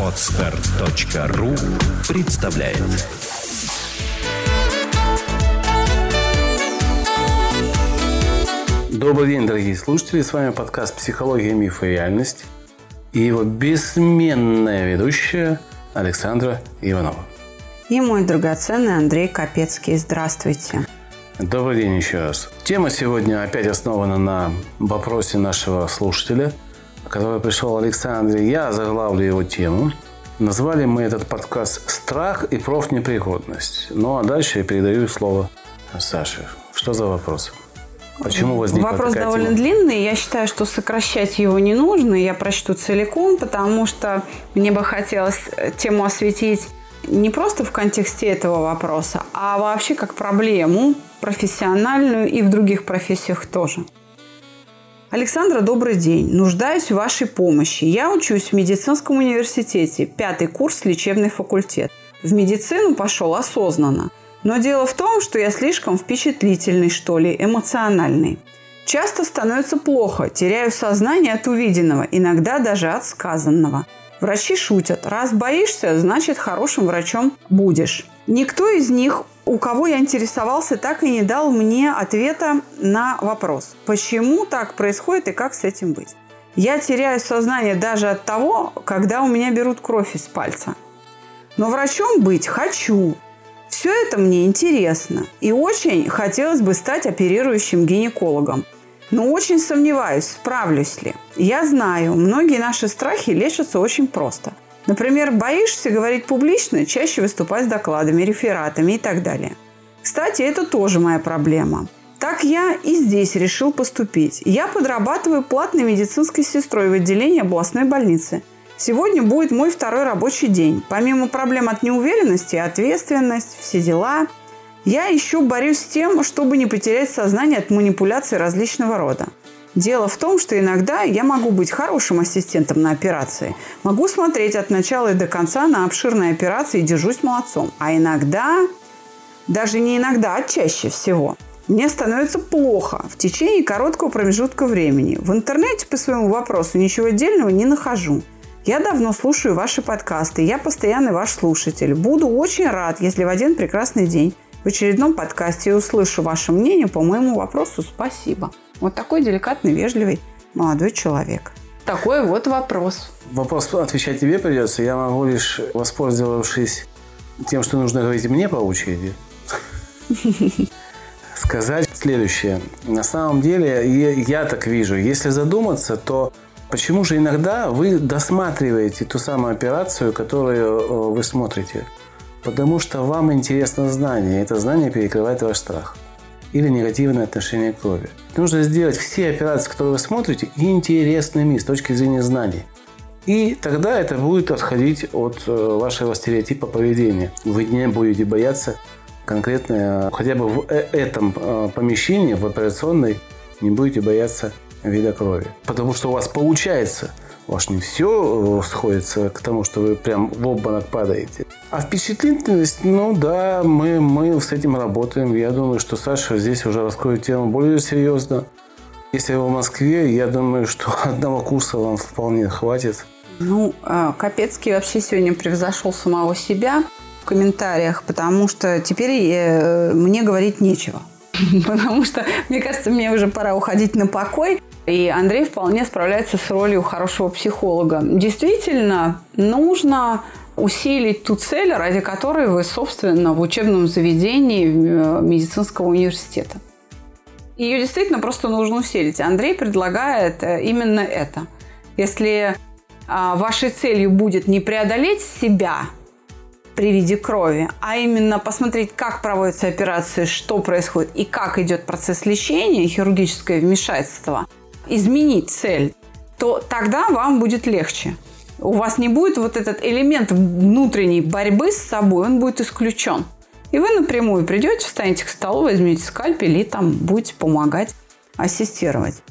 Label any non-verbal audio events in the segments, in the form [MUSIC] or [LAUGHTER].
Отстар.ру представляет Добрый день, дорогие слушатели. С вами подкаст «Психология, миф и реальность» и его бессменная ведущая Александра Иванова. И мой драгоценный Андрей Капецкий. Здравствуйте. Добрый день еще раз. Тема сегодня опять основана на вопросе нашего слушателя, который пришел Александре. Я заглавлю его тему. Назвали мы этот подкаст «Страх и профнепригодность». Ну а дальше я передаю слово Саше. Что за вопрос? Почему возник Вопрос такая довольно тема? длинный. Я считаю, что сокращать его не нужно. Я прочту целиком, потому что мне бы хотелось э, тему осветить не просто в контексте этого вопроса, а вообще как проблему профессиональную и в других профессиях тоже. Александра, добрый день. Нуждаюсь в вашей помощи. Я учусь в медицинском университете, пятый курс, лечебный факультет. В медицину пошел осознанно. Но дело в том, что я слишком впечатлительный, что ли, эмоциональный. Часто становится плохо, теряю сознание от увиденного, иногда даже от сказанного. Врачи шутят. Раз боишься, значит хорошим врачом будешь. Никто из них, у кого я интересовался, так и не дал мне ответа на вопрос, почему так происходит и как с этим быть. Я теряю сознание даже от того, когда у меня берут кровь из пальца. Но врачом быть хочу. Все это мне интересно. И очень хотелось бы стать оперирующим гинекологом. Но очень сомневаюсь, справлюсь ли. Я знаю, многие наши страхи лечатся очень просто. Например, боишься говорить публично, чаще выступать с докладами, рефератами и так далее. Кстати, это тоже моя проблема. Так я и здесь решил поступить. Я подрабатываю платной медицинской сестрой в отделении областной больницы. Сегодня будет мой второй рабочий день. Помимо проблем от неуверенности, ответственность, все дела, я еще борюсь с тем, чтобы не потерять сознание от манипуляций различного рода. Дело в том, что иногда я могу быть хорошим ассистентом на операции. Могу смотреть от начала и до конца на обширные операции и держусь молодцом. А иногда, даже не иногда, а чаще всего, мне становится плохо в течение короткого промежутка времени. В интернете по своему вопросу ничего отдельного не нахожу. Я давно слушаю ваши подкасты, я постоянный ваш слушатель. Буду очень рад, если в один прекрасный день в очередном подкасте услышу ваше мнение по моему вопросу. Спасибо. Вот такой деликатный, вежливый молодой человек. Такой вот вопрос. Вопрос отвечать тебе придется. Я могу лишь, воспользовавшись тем, что нужно говорить мне по очереди, [LAUGHS] сказать следующее. На самом деле, я, так вижу, если задуматься, то почему же иногда вы досматриваете ту самую операцию, которую э, вы смотрите? Потому что вам интересно знание, и это знание перекрывает ваш страх или негативное отношение к крови. Нужно сделать все операции, которые вы смотрите, интересными с точки зрения знаний. И тогда это будет отходить от э, вашего стереотипа поведения. Вы не будете бояться конкретно, э, хотя бы в э- этом помещении, в операционной, не будете бояться вида крови. Потому что у вас получается. У не все сходится к тому, что вы прям в обморок падаете. А впечатлительность, ну да, мы, мы с этим работаем. Я думаю, что Саша здесь уже раскроет тему более серьезно. Если вы в Москве, я думаю, что [LAUGHS] одного курса вам вполне хватит. Ну, а, Капецкий вообще сегодня превзошел самого себя в комментариях, потому что теперь э, мне говорить нечего. [LAUGHS] Потому что, мне кажется, мне уже пора уходить на покой. И Андрей вполне справляется с ролью хорошего психолога. Действительно, нужно усилить ту цель, ради которой вы, собственно, в учебном заведении э, медицинского университета. Ее действительно просто нужно усилить. Андрей предлагает э, именно это. Если а, вашей целью будет не преодолеть себя при виде крови, а именно посмотреть, как проводятся операции, что происходит и как идет процесс лечения, хирургическое вмешательство, изменить цель, то тогда вам будет легче. У вас не будет вот этот элемент внутренней борьбы с собой, он будет исключен. И вы напрямую придете, встанете к столу, возьмете скальпель и там будете помогать, ассистировать.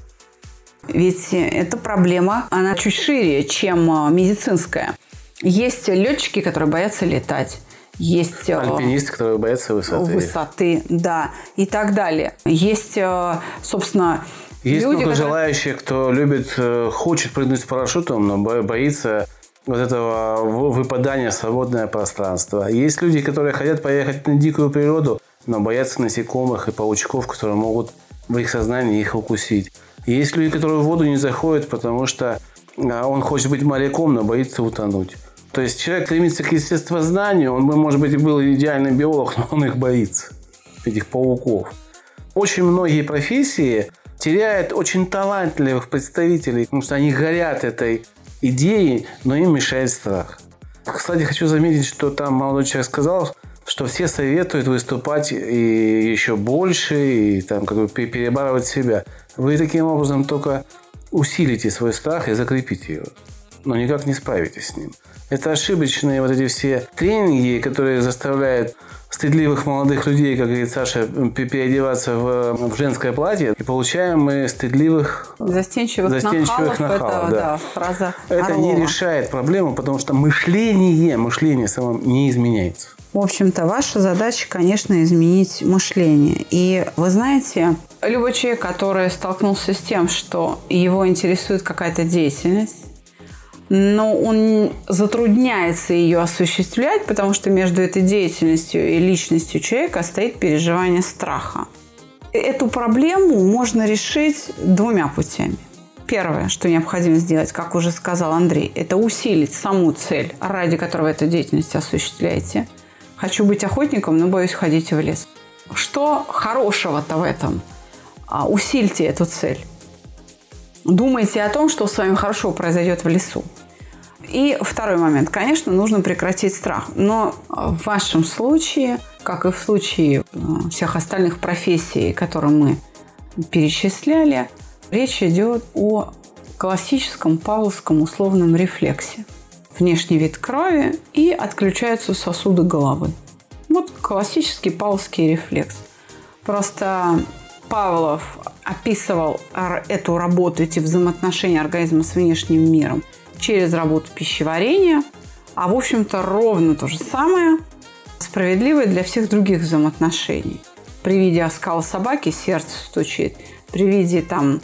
Ведь эта проблема, она чуть шире, чем а, медицинская. Есть летчики, которые боятся летать. Есть а, Альпинисты, которые боятся высоты. Высоты, да, и так далее. Есть, а, собственно, Есть Люди, много которые- желающих, кто любит, э, хочет прыгнуть с парашютом, но бо- боится вот этого выпадания в свободное пространство. Есть люди, которые хотят поехать на дикую природу, но боятся насекомых и паучков, которые могут в их сознании их укусить. Есть люди, которые в воду не заходят, потому что а, он хочет быть моряком, но боится утонуть. То есть человек стремится к естествознанию, он бы, может быть, и был идеальный биолог, [LAUGHS] но он их боится, этих пауков. Очень многие профессии теряют очень талантливых представителей, потому что они горят этой идеей, но им мешает страх. Кстати, хочу заметить, что там молодой человек сказал, что все советуют выступать и еще больше, и там как бы пе- перебарывать себя. Вы таким образом только усилите свой страх и закрепите его, но никак не справитесь с ним. Это ошибочные вот эти все тренинги, которые заставляют стыдливых молодых людей, как говорит Саша, пе- переодеваться в, в женское платье, и получаем мы стыдливых Застенчивых, Застенчивых нахалов, нахалов, это, да. да, фраза это не решает проблему, потому что мышление, мышление само не изменяется. В общем-то, ваша задача, конечно, изменить мышление. И вы знаете, любой человек, который столкнулся с тем, что его интересует какая-то деятельность, но он затрудняется ее осуществлять, потому что между этой деятельностью и личностью человека стоит переживание страха. Эту проблему можно решить двумя путями. Первое, что необходимо сделать, как уже сказал Андрей, это усилить саму цель, ради которой вы эту деятельность осуществляете. Хочу быть охотником, но боюсь ходить в лес. Что хорошего-то в этом? А, Усильте эту цель. Думайте о том, что с вами хорошо произойдет в лесу. И второй момент. Конечно, нужно прекратить страх. Но в вашем случае, как и в случае э, всех остальных профессий, которые мы перечисляли, речь идет о классическом павловском условном рефлексе. Внешний вид крови и отключаются сосуды головы. Вот классический павловский рефлекс. Просто Павлов описывал эту работу, эти взаимоотношения организма с внешним миром через работу пищеварения, а в общем-то ровно то же самое справедливо и для всех других взаимоотношений. При виде оскала собаки сердце стучит, при виде там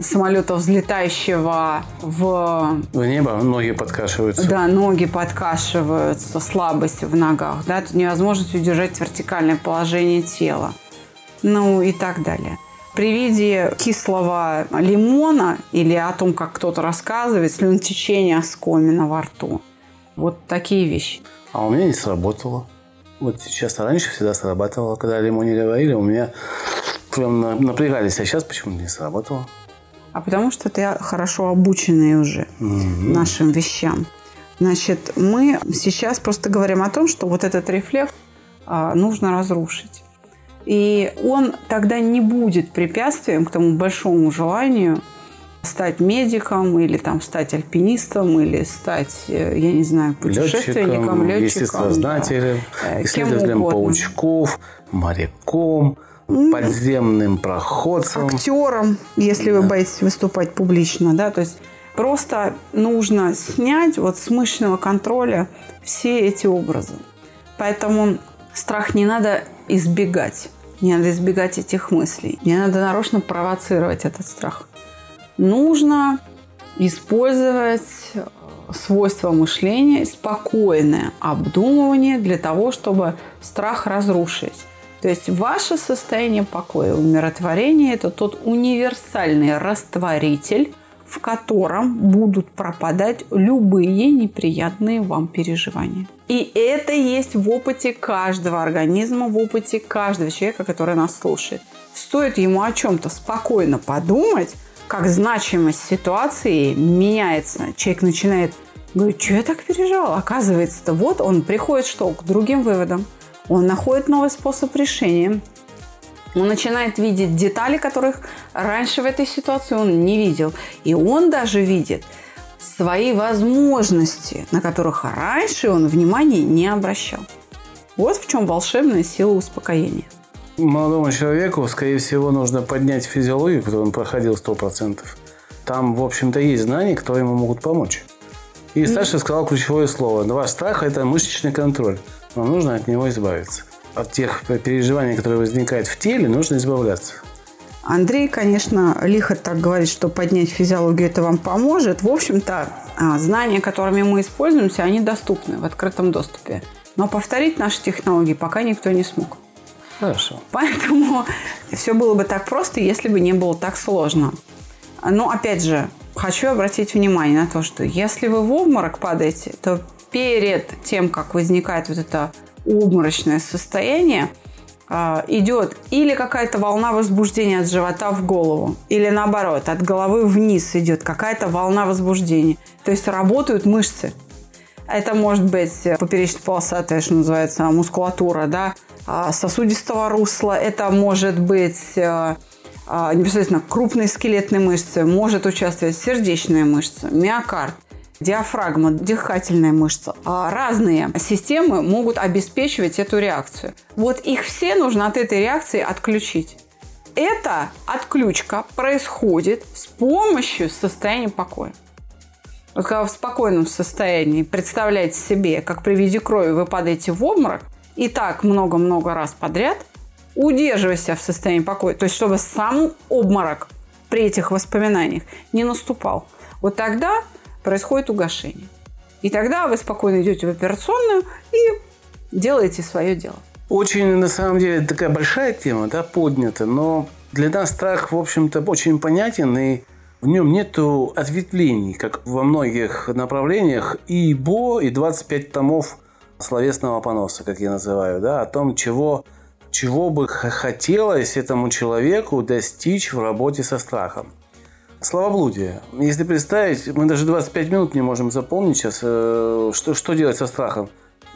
самолета, взлетающего в В небо ноги подкашиваются. да, ноги подкашиваются, слабость в ногах, да, невозможность удержать вертикальное положение тела, ну и так далее. При виде кислого лимона или о том, как кто-то рассказывает, слюнотечение оскомина во рту. Вот такие вещи. А у меня не сработало. Вот сейчас раньше всегда срабатывало, когда о лимоне говорили, у меня прям на- напрягались, а сейчас почему-то не сработало. А потому что ты хорошо обученный уже нашим вещам. Значит, мы сейчас просто говорим о том, что вот этот рефлекс а, нужно разрушить. И он тогда не будет препятствием к тому большому желанию стать медиком или там стать альпинистом или стать, э, я не знаю, путешественником, летчиком. естествознателем, да, э, исследователем паучков, моряком, подземным проходцем. актером, если вы боитесь выступать публично, да, то есть просто нужно снять вот с мышечного контроля все эти образы. Поэтому страх не надо избегать, не надо избегать этих мыслей, не надо нарочно провоцировать этот страх. Нужно использовать э, свойства мышления, спокойное обдумывание для того, чтобы страх разрушить. То есть ваше состояние покоя, умиротворения – это тот универсальный растворитель, в котором будут пропадать любые неприятные вам переживания. И это есть в опыте каждого организма, в опыте каждого человека, который нас слушает. Стоит ему о чем-то спокойно подумать, как значимость ситуации меняется. Человек начинает говорить, что я так переживал? Оказывается-то вот он приходит что? К другим выводам. Он находит новый способ решения. Он начинает видеть детали, которых раньше в этой ситуации он не видел. И он даже видит свои возможности, на которых раньше он внимания не обращал. Вот в чем волшебная сила успокоения. Молодому человеку, скорее всего, нужно поднять физиологию, которую он проходил 100%. Там, в общем-то, есть знания, которые ему могут помочь. И Саша сказал ключевое слово. Ваш страх – это мышечный контроль. Вам нужно от него избавиться. От тех переживаний, которые возникают в теле, нужно избавляться. Андрей, конечно, лихо так говорит, что поднять физиологию это вам поможет. В общем-то, а, знания, которыми мы используемся, они доступны в открытом доступе. Но повторить наши технологии пока никто не смог. Хорошо. Поэтому [LAUGHS] все было бы так просто, если бы не было так сложно. Но опять же, хочу обратить внимание на то, что если вы в обморок падаете, то перед тем, как возникает вот это обморочное состояние, а, идет или какая-то волна возбуждения от живота в голову, или наоборот, от головы вниз идет какая-то волна возбуждения. То есть работают мышцы. Это может быть поперечно-полосатая, что называется, мускулатура, да, а, сосудистого русла. Это может быть а, непосредственно крупные скелетные мышцы, может участвовать сердечная мышца, миокард диафрагма, дыхательная мышца. Разные системы могут обеспечивать эту реакцию. Вот их все нужно от этой реакции отключить. Эта отключка происходит с помощью состояния покоя. Вот когда вы в спокойном состоянии представляете себе, как при виде крови вы падаете в обморок, и так много-много раз подряд, удерживая себя в состоянии покоя, то есть чтобы сам обморок при этих воспоминаниях не наступал, вот тогда происходит угошение. И тогда вы спокойно идете в операционную и делаете свое дело. Очень, на самом деле, такая большая тема, да, поднята, но для нас страх, в общем-то, очень понятен, и в нем нету ответвлений, как во многих направлениях, и ИБО, и 25 томов словесного поноса, как я называю, да, о том, чего, чего бы хотелось этому человеку достичь в работе со страхом. Словоблудие. Если представить, мы даже 25 минут не можем заполнить сейчас, э, что, что делать со страхом.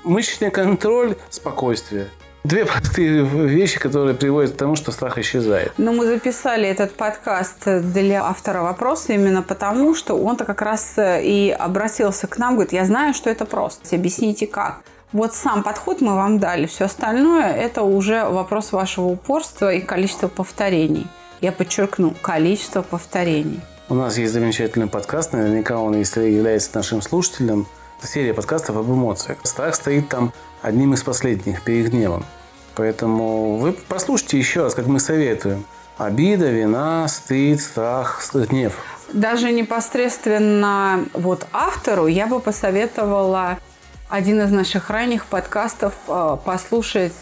Мышечный контроль, спокойствие. Две [LAUGHS] простые вещи, которые приводят к тому, что страх исчезает. Но мы записали этот подкаст для автора вопроса именно потому, что он-то как раз э, и обратился к нам, говорит, я знаю, что это просто. Объясните как. Вот сам подход мы вам дали. Все остальное – это уже вопрос вашего упорства и количества повторений. Я подчеркну, количество повторений. У нас есть замечательный подкаст, наверняка он, если является нашим слушателем, серия подкастов об эмоциях. Страх стоит там одним из последних, перед гневом. Поэтому вы послушайте еще раз, как мы советуем. Обида, вина, стыд, страх, гнев. Даже непосредственно вот автору я бы посоветовала один из наших ранних подкастов э, послушать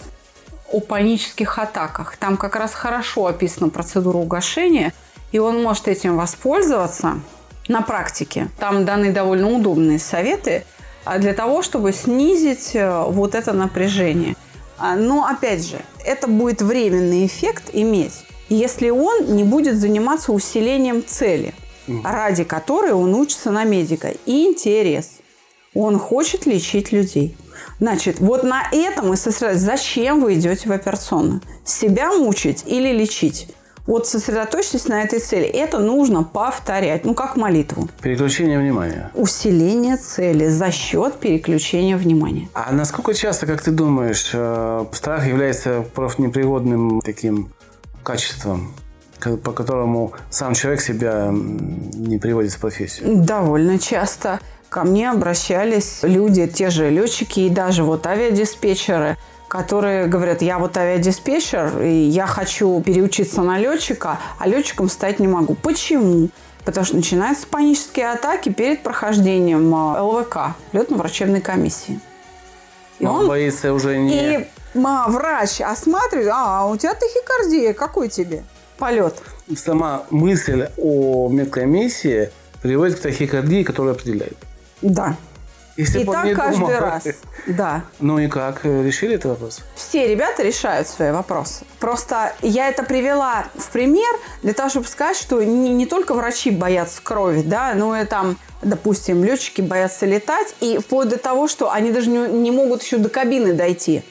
о панических атаках. Там как раз хорошо описана процедура угошения, и он может этим воспользоваться на практике. Там даны довольно удобные советы а для того, чтобы снизить э, вот это напряжение. А, но опять же, это будет временный эффект иметь, если он не будет заниматься усилением цели, ради которой он учится на медика. И интерес. Он хочет лечить людей. Значит, вот на этом и сосредоточиться. Зачем вы идете в операционную? Себя мучить или лечить? Вот сосредоточьтесь на этой цели. Это нужно повторять, ну как молитву. Переключение внимания. Усиление цели за счет переключения внимания. А насколько часто, как ты думаешь, э, страх является профнепригодным таким качеством? по которому сам человек себя не приводит в профессию? Довольно часто. Ко мне обращались люди, те же летчики и даже вот авиадиспетчеры, которые говорят, я вот авиадиспетчер, и я хочу переучиться на летчика, а летчиком стать не могу. Почему? Потому что начинаются панические атаки перед прохождением а, ЛВК, летно-врачебной комиссии. И он, он боится уже не... И ма, врач осматривает, а, у тебя тахикардия, какой тебе полет? Сама мысль о медкомиссии приводит к тахикардии, которая определяет. Да. Если и так каждый думал, раз. Да. Ну и как? Решили этот вопрос? Все ребята решают свои вопросы. Просто я это привела в пример для того, чтобы сказать, что не, не только врачи боятся крови, да, но и там, допустим, летчики боятся летать, и вплоть до того, что они даже не, не могут еще до кабины дойти.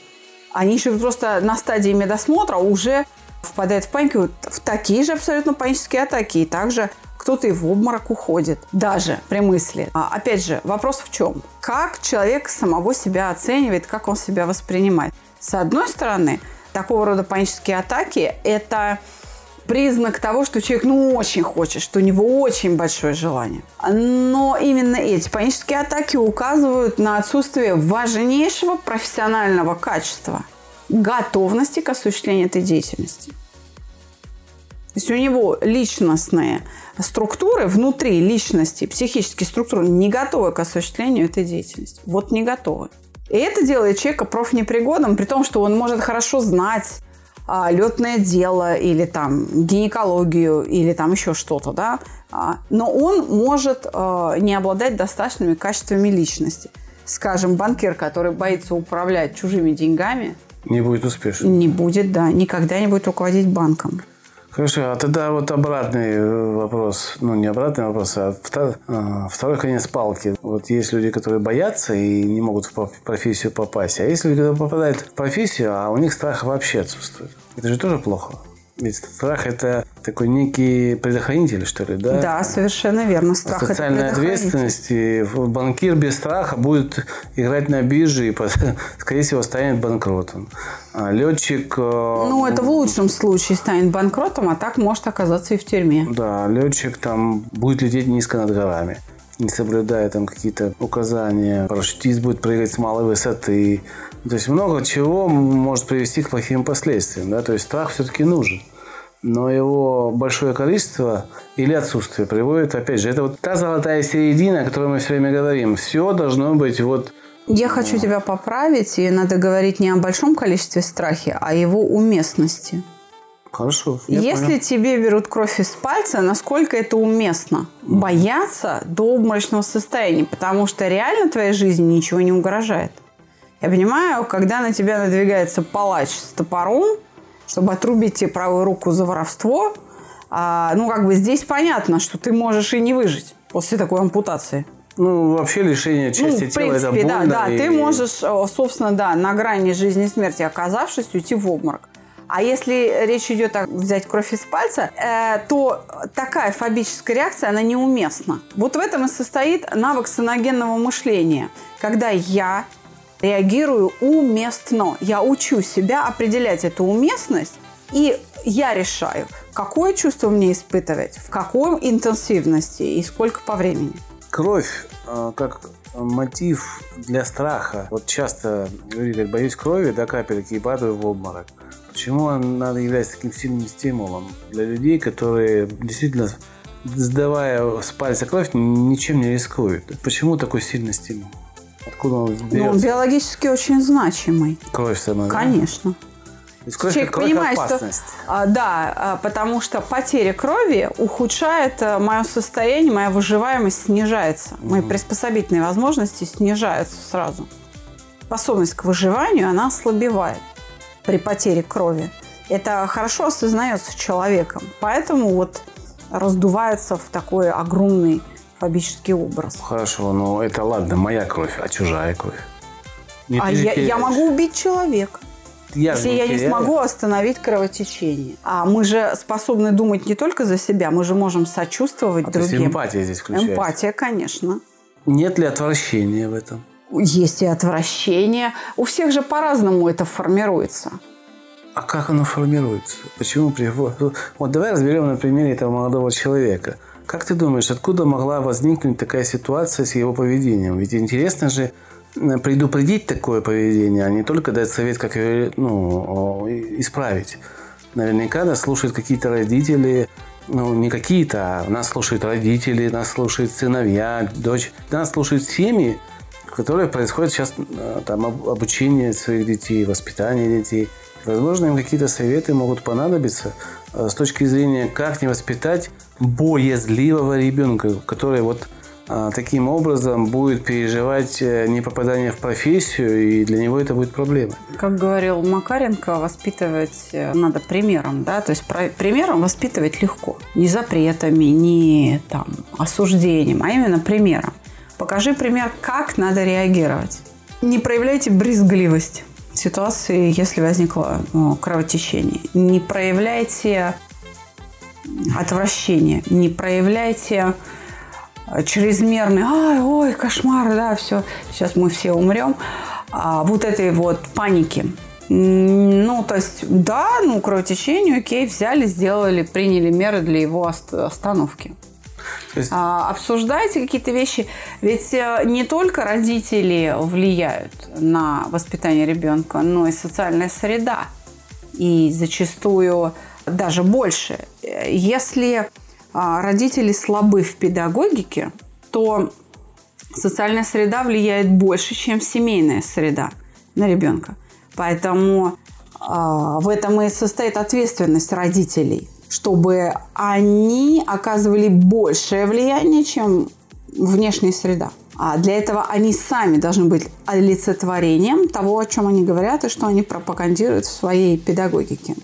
Они еще просто на стадии медосмотра уже впадают в панику, в такие же абсолютно панические атаки. И также кто-то и в обморок уходит, даже при мысли. А, опять же, вопрос в чем? Как человек самого себя оценивает, как он себя воспринимает? С одной стороны, такого рода панические атаки – это признак того, что человек ну очень хочет, что у него очень большое желание. Но именно эти панические атаки указывают на отсутствие важнейшего профессионального качества – готовности к осуществлению этой деятельности. Есть у него личностные структуры внутри личности, психические структуры не готовы к осуществлению этой деятельности. Вот не готовы. И это делает человека профнепригодным, при том, что он может хорошо знать а, летное дело или там гинекологию или там еще что-то, да, а, но он может а, не обладать достаточными качествами личности. Скажем, банкир, который боится управлять чужими деньгами, не будет успешен. Не будет, да, никогда не будет руководить банком. Хорошо, а тогда вот обратный э, вопрос, ну не обратный вопрос, а а, второй конец палки. Вот есть люди, которые боятся и не могут в профессию попасть, а есть люди, которые попадают в профессию, а у них страх вообще отсутствует. Это же тоже плохо. Ведь страх – это такой некий предохранитель, что ли, да? Да, совершенно верно. Страх – Социальная ответственность. И банкир без страха будет играть на бирже и, [LAUGHS] скорее всего, станет банкротом. А летчик… Э, ну, это в лучшем случае станет банкротом, а так может оказаться и в тюрьме. Да, летчик там будет лететь низко над горами не соблюдая там какие-то указания. Парашютист будет прыгать с малой высоты. То есть много чего может привести к плохим последствиям. Да? То есть страх все-таки нужен. Но его большое количество или отсутствие приводит, опять же, это вот та золотая середина, о которой мы все время говорим. Все должно быть вот я хочу тебя поправить, и надо говорить не о большом количестве страхи, а о его уместности. Хорошо. Если понял. тебе берут кровь из пальца, насколько это уместно? Бояться до обморочного состояния, потому что реально твоей жизни ничего не угрожает. Я понимаю, когда на тебя надвигается палач с топором, чтобы отрубить тебе правую руку за воровство, а, ну, как бы здесь понятно, что ты можешь и не выжить после такой ампутации. Ну, вообще лишение части ну, в тела принципе, это больно. Да, да, и... ты можешь, собственно, да, на грани жизни и смерти оказавшись, уйти в обморок. А если речь идет о взять кровь из пальца, э, то такая фобическая реакция, она неуместна. Вот в этом и состоит навык саногенного мышления. Когда я реагирую уместно. Я учу себя определять эту уместность, и я решаю, какое чувство мне испытывать, в какой интенсивности и сколько по времени. Кровь э, как мотив для страха. Вот часто люди говорят, боюсь крови, до капельки и падаю в обморок. Почему она является таким сильным стимулом для людей, которые действительно, сдавая с пальца кровь, ничем не рискуют? Почему такой сильный стимул? Откуда он берется? Ну, он биологически очень значимый. Кровь сама, Конечно. Да? кровь, Человек кровь понимает, опасность. что... А, да, а, потому что потеря крови ухудшает а, мое состояние, моя выживаемость снижается. Угу. Мои приспособительные возможности снижаются сразу. Способность к выживанию, она ослабевает при потере крови. Это хорошо осознается человеком. Поэтому вот раздувается в такой огромный фобический образ. Хорошо, но это ладно, моя кровь, а чужая кровь. Не а я, я могу убить человека. Я если я не смогу остановить кровотечение. А мы же способны думать не только за себя, мы же можем сочувствовать а другим. То есть эмпатия здесь включается. Эмпатия, конечно. Нет ли отвращения в этом? Есть и отвращение. У всех же по-разному это формируется. А как оно формируется? Почему? Вот давай разберем на примере этого молодого человека. Как ты думаешь, откуда могла возникнуть такая ситуация с его поведением? Ведь интересно же э, предупредить такое поведение, а не только дать совет, как его ну, исправить. Наверняка нас слушают какие-то родители, ну, не какие-то, а нас слушают родители, нас слушают сыновья, дочь. Нас слушают семьи, в которых происходит сейчас э, там, обучение своих детей, воспитание детей. Возможно, им какие-то советы могут понадобиться э, с точки зрения, как не воспитать боязливого ребенка, который вот а, таким образом будет переживать э, не попадание в профессию, и для него это будет проблема. Как говорил Макаренко, воспитывать э, надо примером, да, то есть примером воспитывать легко, не запретами, не там осуждением, а именно примером. Покажи пример, как надо реагировать. Не проявляйте брезгливость ситуации, если возникло ну, кровотечение. Не проявляйте отвращение, не проявляйте чрезмерный, ай, ой, кошмар, да, все, сейчас мы все умрем, а вот этой вот паники. Ну, то есть, да, ну, кровотечение, окей, взяли, сделали, приняли меры для его остановки. Есть... А, обсуждайте какие-то вещи. Ведь э, не только родители влияют на воспитание ребенка, но и социальная среда. И зачастую даже больше. если а, родители слабы в педагогике, то социальная среда влияет больше, чем семейная среда на ребенка. Поэтому а, в этом и состоит ответственность родителей, чтобы они оказывали большее влияние, чем внешняя среда. А для этого они сами должны быть олицетворением того, о чем они говорят и что они пропагандируют в своей педагогике.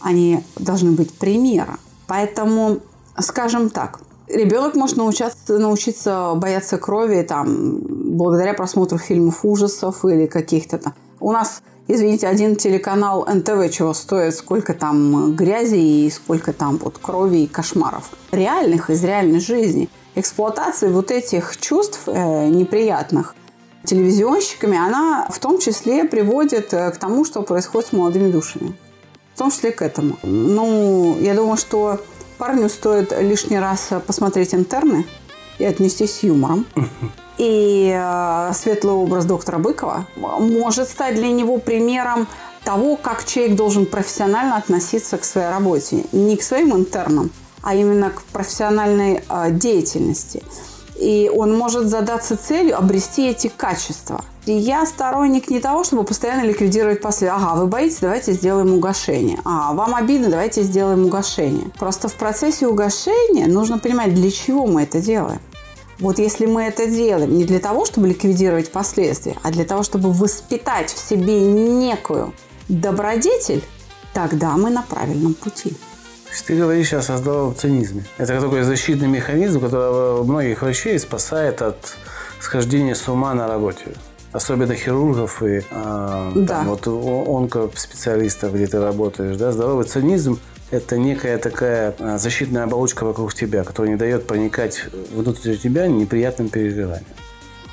Они должны быть примером. Поэтому, скажем так, ребенок может научаться, научиться бояться крови там, благодаря просмотру фильмов ужасов или каких-то там. У нас, извините, один телеканал НТВ чего стоит, сколько там грязи и сколько там вот крови и кошмаров. Реальных, из реальной жизни – эксплуатация вот этих чувств э, неприятных телевизионщиками, она в том числе приводит э, к тому, что происходит с молодыми душами. В том числе к этому. Ну, я думаю, что парню стоит лишний раз посмотреть интерны и отнестись с юмором. [LAUGHS] И э, светлый образ доктора Быкова может стать для него примером того, как человек должен профессионально относиться к своей работе. Не к своим интернам, а именно к профессиональной а, деятельности. И он может задаться целью обрести эти качества. И я сторонник не того, чтобы постоянно ликвидировать последствия. Ага, вы боитесь, давайте сделаем угошение. А, вам обидно, давайте сделаем угошение. Просто в процессе угошения нужно понимать, для чего мы это делаем. Вот если мы это делаем не для того, чтобы ликвидировать последствия, а для того, чтобы воспитать в себе некую добродетель, тогда мы на правильном пути. Ты говоришь сейчас о здоровом цинизме. Это такой защитный механизм, который многих врачей спасает от схождения с ума на работе. Особенно хирургов и э, да. там, вот онкоспециалистов, где ты работаешь. Да? Здоровый цинизм – это некая такая а, защитная оболочка вокруг тебя, которая не дает проникать внутрь тебя неприятным переживаниям.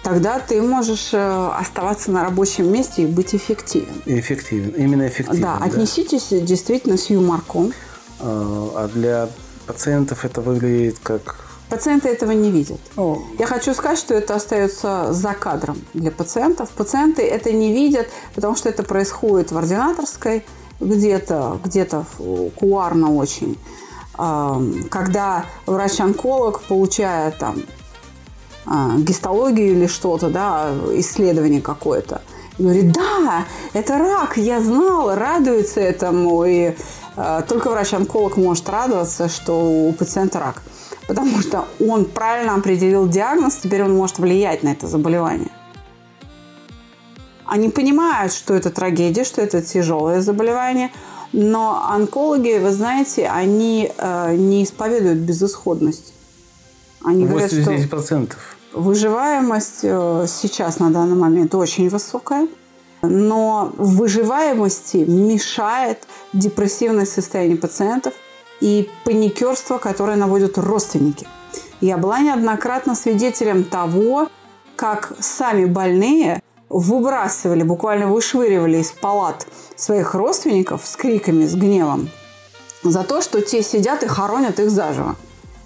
Тогда ты можешь э, оставаться на рабочем месте и быть эффективен. Эффективен, именно эффективен. Да, да. отнеситесь действительно с юморком а для пациентов это выглядит как... Пациенты этого не видят. О. Я хочу сказать, что это остается за кадром для пациентов. Пациенты это не видят, потому что это происходит в ординаторской, где-то, где-то куарно очень. Когда врач-онколог, получая там а, гистологию или что-то, да, исследование какое-то, говорит, да, это рак, я знал, радуется этому. И Э, только врач-онколог может радоваться, что у пациента рак. Потому что он правильно определил диагноз, теперь он может влиять на это заболевание. Они понимают, что это трагедия, что это тяжелое заболевание, но онкологи, вы знаете, они э, не исповедуют безысходность. Они 89%. говорят, что выживаемость э, сейчас на данный момент очень высокая – но выживаемости мешает депрессивное состояние пациентов и паникерство, которое наводят родственники. Я была неоднократно свидетелем того, как сами больные выбрасывали, буквально вышвыривали из палат своих родственников с криками, с гневом за то, что те сидят и хоронят их заживо.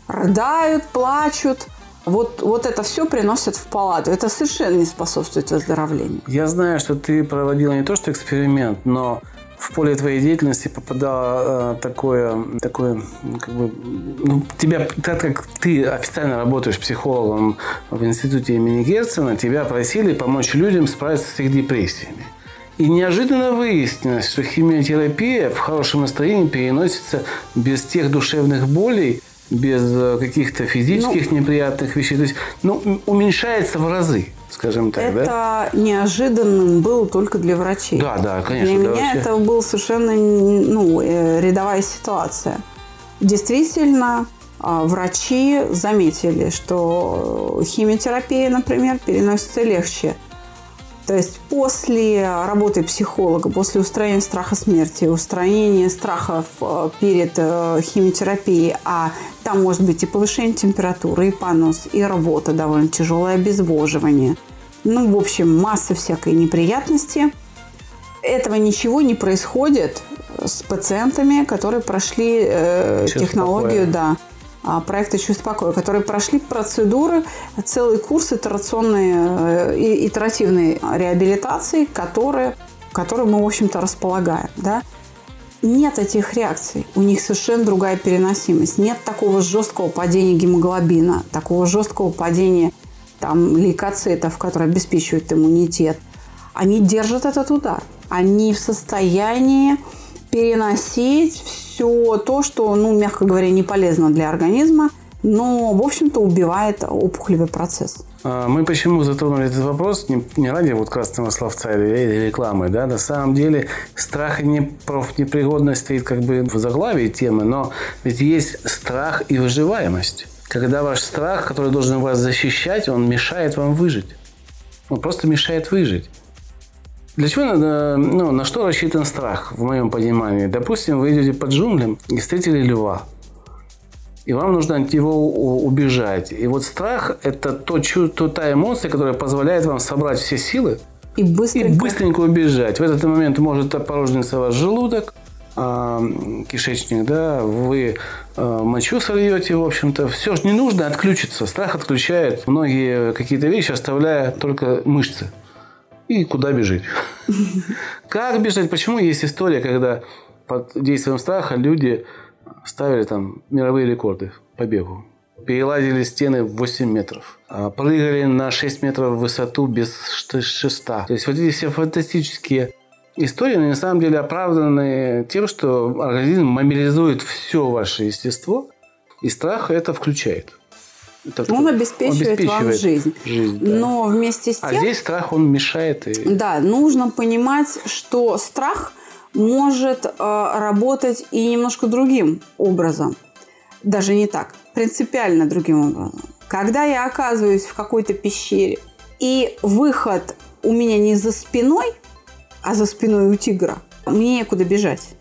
Рыдают, плачут, вот, вот это все приносят в палату. Это совершенно не способствует выздоровлению. Я знаю, что ты проводила не то что эксперимент, но в поле твоей деятельности попадало э, такое, такое как бы, ну, тебя, так как ты официально работаешь психологом в институте имени Герцена, тебя просили помочь людям справиться с их депрессиями. И неожиданно выяснилось, что химиотерапия в хорошем настроении переносится без тех душевных болей, без э, каких-то физических ну, неприятных вещей. То есть, ну, уменьшается в разы, скажем так, это да? неожиданным было только для врачей. Да, да, конечно. Для, для меня вообще... это была совершенно ну, э, рядовая ситуация. Действительно, а, врачи заметили, что химиотерапия, например, переносится легче – то есть после работы психолога, после устранения страха смерти, устранения страхов э, перед э, химиотерапией, а там может быть и повышение температуры, и понос, и работа довольно тяжелое, обезвоживание. Ну, в общем, масса всякой неприятности. Этого ничего не происходит с пациентами, которые прошли э, технологию, да, а, проекта «Чувство покоя», которые прошли процедуры, целый курс итерационной, э, итеративной реабилитации, которые, которые мы, в общем-то, располагаем. Да? Нет этих реакций. У них совершенно другая переносимость. Нет такого жесткого падения гемоглобина, такого жесткого падения там, лейкоцитов, которые обеспечивают иммунитет. Они держат этот удар. Они в состоянии переносить все то, что, ну, мягко говоря, не полезно для организма, но, в общем-то, убивает опухолевый процесс. А, мы почему затронули этот вопрос не, ради вот красного словца или рекламы, да, на самом деле страх и непригодность стоит как бы в заглавии темы, но ведь есть страх и выживаемость. Когда ваш страх, который должен вас защищать, он мешает вам выжить. Он просто мешает выжить. Для чего надо, ну, на что рассчитан страх, в моем понимании? Допустим, вы идете по джунглям и встретили льва и вам нужно от него убежать. И вот страх – это то чувство, та эмоция, которая позволяет вам собрать все силы и быстренько, и быстренько убежать. В этот момент может опорожниться ваш желудок, а, кишечник, да, вы а, мочу сольете, в общем-то. Все же не нужно отключиться. Страх отключает многие какие-то вещи, оставляя только мышцы. И куда бежать? [LAUGHS] Как бежать? Почему есть история, когда под действием страха люди ставили там мировые рекорды по бегу. Перелазили стены в 8 метров. А прыгали на 6 метров в высоту без шеста. То есть вот эти все фантастические истории на самом деле оправданы тем, что организм мобилизует все ваше естество, и страх это включает. Это он обеспечивает, обеспечивает вам жизнь. жизнь да. Но вместе с а тем... А здесь страх, он мешает. И... Да, нужно понимать, что страх – может э, работать и немножко другим образом. Даже не так, принципиально другим образом. Когда я оказываюсь в какой-то пещере, и выход у меня не за спиной, а за спиной у тигра, мне некуда бежать.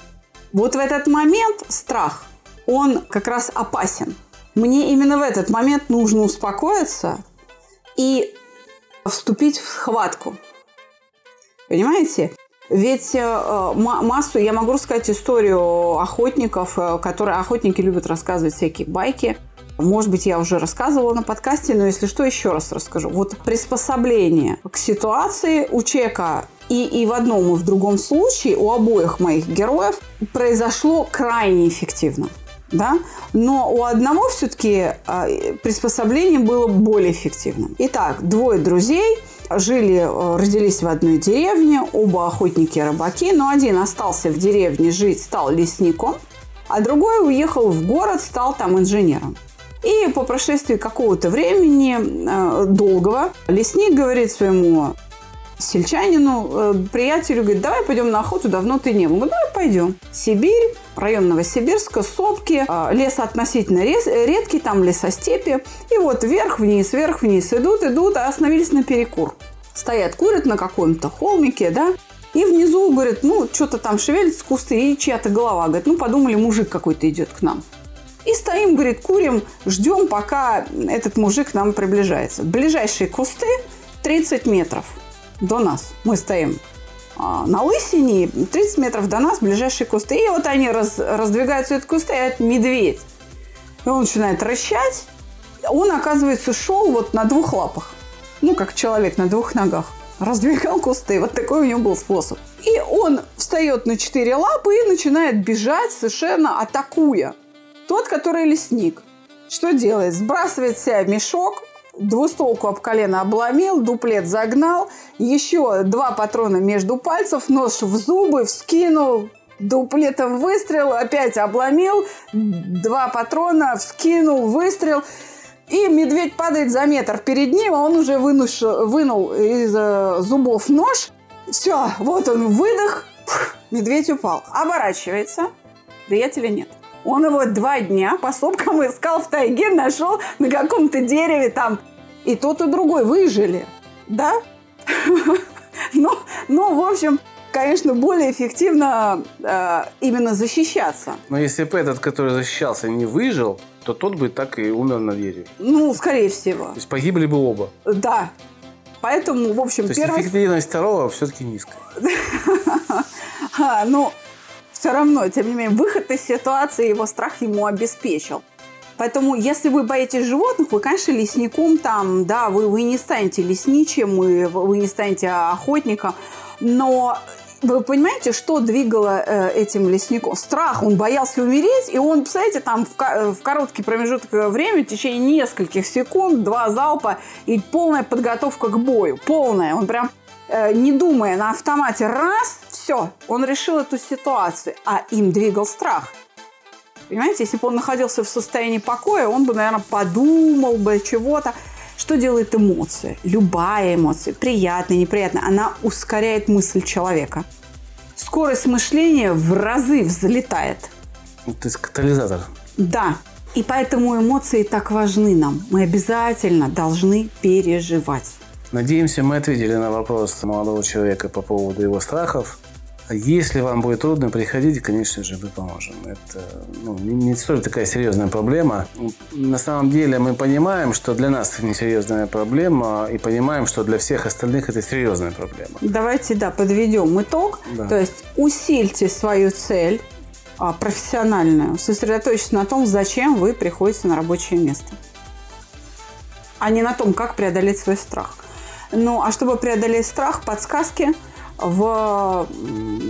Вот в этот момент страх, он как раз опасен. Мне именно в этот момент нужно успокоиться и вступить в схватку. Понимаете? Ведь э, массу, я могу рассказать историю охотников, э, которые охотники любят рассказывать всякие байки. Может быть, я уже рассказывала на подкасте, но если что, еще раз расскажу. Вот приспособление к ситуации у человека и, и в одном, и в другом случае, у обоих моих героев, произошло крайне эффективно. Да? Но у одного все-таки э, приспособление было более эффективным. Итак, двое друзей – жили, э, родились в одной деревне, оба охотники и рыбаки, но один остался в деревне жить, стал лесником, а другой уехал в город, стал там инженером. И по прошествии какого-то времени э, долгого лесник говорит своему сельчанину, э, приятелю, говорит, давай пойдем на охоту, давно ты не был. Говорит, давай пойдем. Сибирь, район Новосибирска, сопки, э, лес относительно редкий, там лесостепи. И вот вверх-вниз, вверх-вниз идут, идут, а остановились на перекур. Стоят, курят на каком-то холмике, да, и внизу, говорит, ну, что-то там шевелится кусты, и чья-то голова. Говорит, ну, подумали, мужик какой-то идет к нам. И стоим, говорит, курим, ждем, пока этот мужик к нам приближается. Ближайшие кусты 30 метров – до нас. Мы стоим а, на лысине, 30 метров до нас ближайшие кусты. И вот они раз, раздвигаются от кусты, и это медведь. И он начинает рычать. Он, оказывается, шел вот на двух лапах. Ну, как человек на двух ногах. Раздвигал кусты. Вот такой у него был способ. И он встает на четыре лапы и начинает бежать, совершенно атакуя. Тот, который лесник. Что делает? Сбрасывает себя мешок, двустволку об колено обломил, дуплет загнал, еще два патрона между пальцев, нож в зубы, вскинул, дуплетом выстрел, опять обломил, два патрона, вскинул, выстрел. И медведь падает за метр перед ним, а он уже вынуш, вынул из э, зубов нож. Все, вот он выдох, медведь упал. Оборачивается, приятеля нет. Он его два дня по сопкам искал в тайге, нашел на каком-то дереве там. И тот, и другой выжили. Да? [LAUGHS] Но, но, в общем, конечно, более эффективно э, именно защищаться. Но если бы этот, который защищался, не выжил, то тот бы так и умер на дереве. Ну, скорее всего. То есть погибли бы оба. Да. Поэтому, в общем, То первый... есть эффективность второго все-таки низкая. [LAUGHS] а, ну, все равно, тем не менее, выход из ситуации его страх ему обеспечил. Поэтому, если вы боитесь животных, вы, конечно, лесником там, да, вы, вы не станете лесничим, вы, вы не станете охотником, но Вы понимаете, что двигало э, этим лесником? Страх. Он боялся умереть, и он, представляете, там в, ко- в короткий промежуток времени, в течение нескольких секунд, два залпа и полная подготовка к бою. Полная. Он прям э, не думая на автомате, раз, все, он решил эту ситуацию, а им двигал страх. Понимаете, если бы он находился в состоянии покоя, он бы, наверное, подумал бы чего-то. Что делает эмоция? Любая эмоция, приятная, неприятная, она ускоряет мысль человека. Скорость мышления в разы взлетает. То есть катализатор. Да. И поэтому эмоции так важны нам. Мы обязательно должны переживать. Надеемся, мы ответили на вопрос молодого человека по поводу его страхов. Если вам будет трудно, приходите, конечно же, мы поможем. Это ну, не столь такая серьезная проблема. На самом деле мы понимаем, что для нас это не серьезная проблема, и понимаем, что для всех остальных это серьезная проблема. Давайте, да, подведем итог. Да. То есть усильте свою цель а, профессиональную, сосредоточьтесь на том, зачем вы приходите на рабочее место, а не на том, как преодолеть свой страх. Ну, а чтобы преодолеть страх, подсказки – в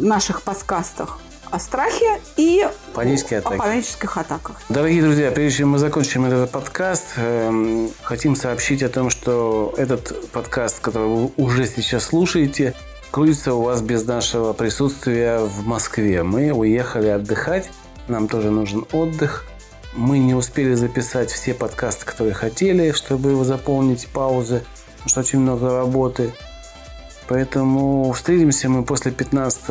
наших подкастах о страхе и Панические о панических атаках. Дорогие друзья, прежде чем мы закончим этот подкаст, э, хотим сообщить о том, что этот подкаст, который вы уже сейчас слушаете, крутится у вас без нашего присутствия в Москве. Мы уехали отдыхать, нам тоже нужен отдых. Мы не успели записать все подкасты, которые хотели, чтобы заполнить паузы, потому что очень много работы. Поэтому встретимся мы после 15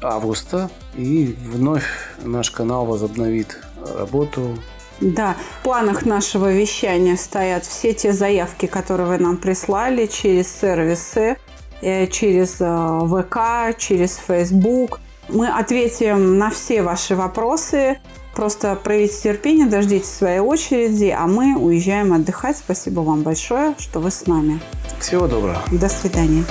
августа и вновь наш канал возобновит работу. Да, в планах нашего вещания стоят все те заявки, которые вы нам прислали через сервисы, э, через э, ВК, через Facebook. Мы ответим на все ваши вопросы. Просто проявите терпение, дождитесь своей очереди, а мы уезжаем отдыхать. Спасибо вам большое, что вы с нами. Всего доброго. До свидания.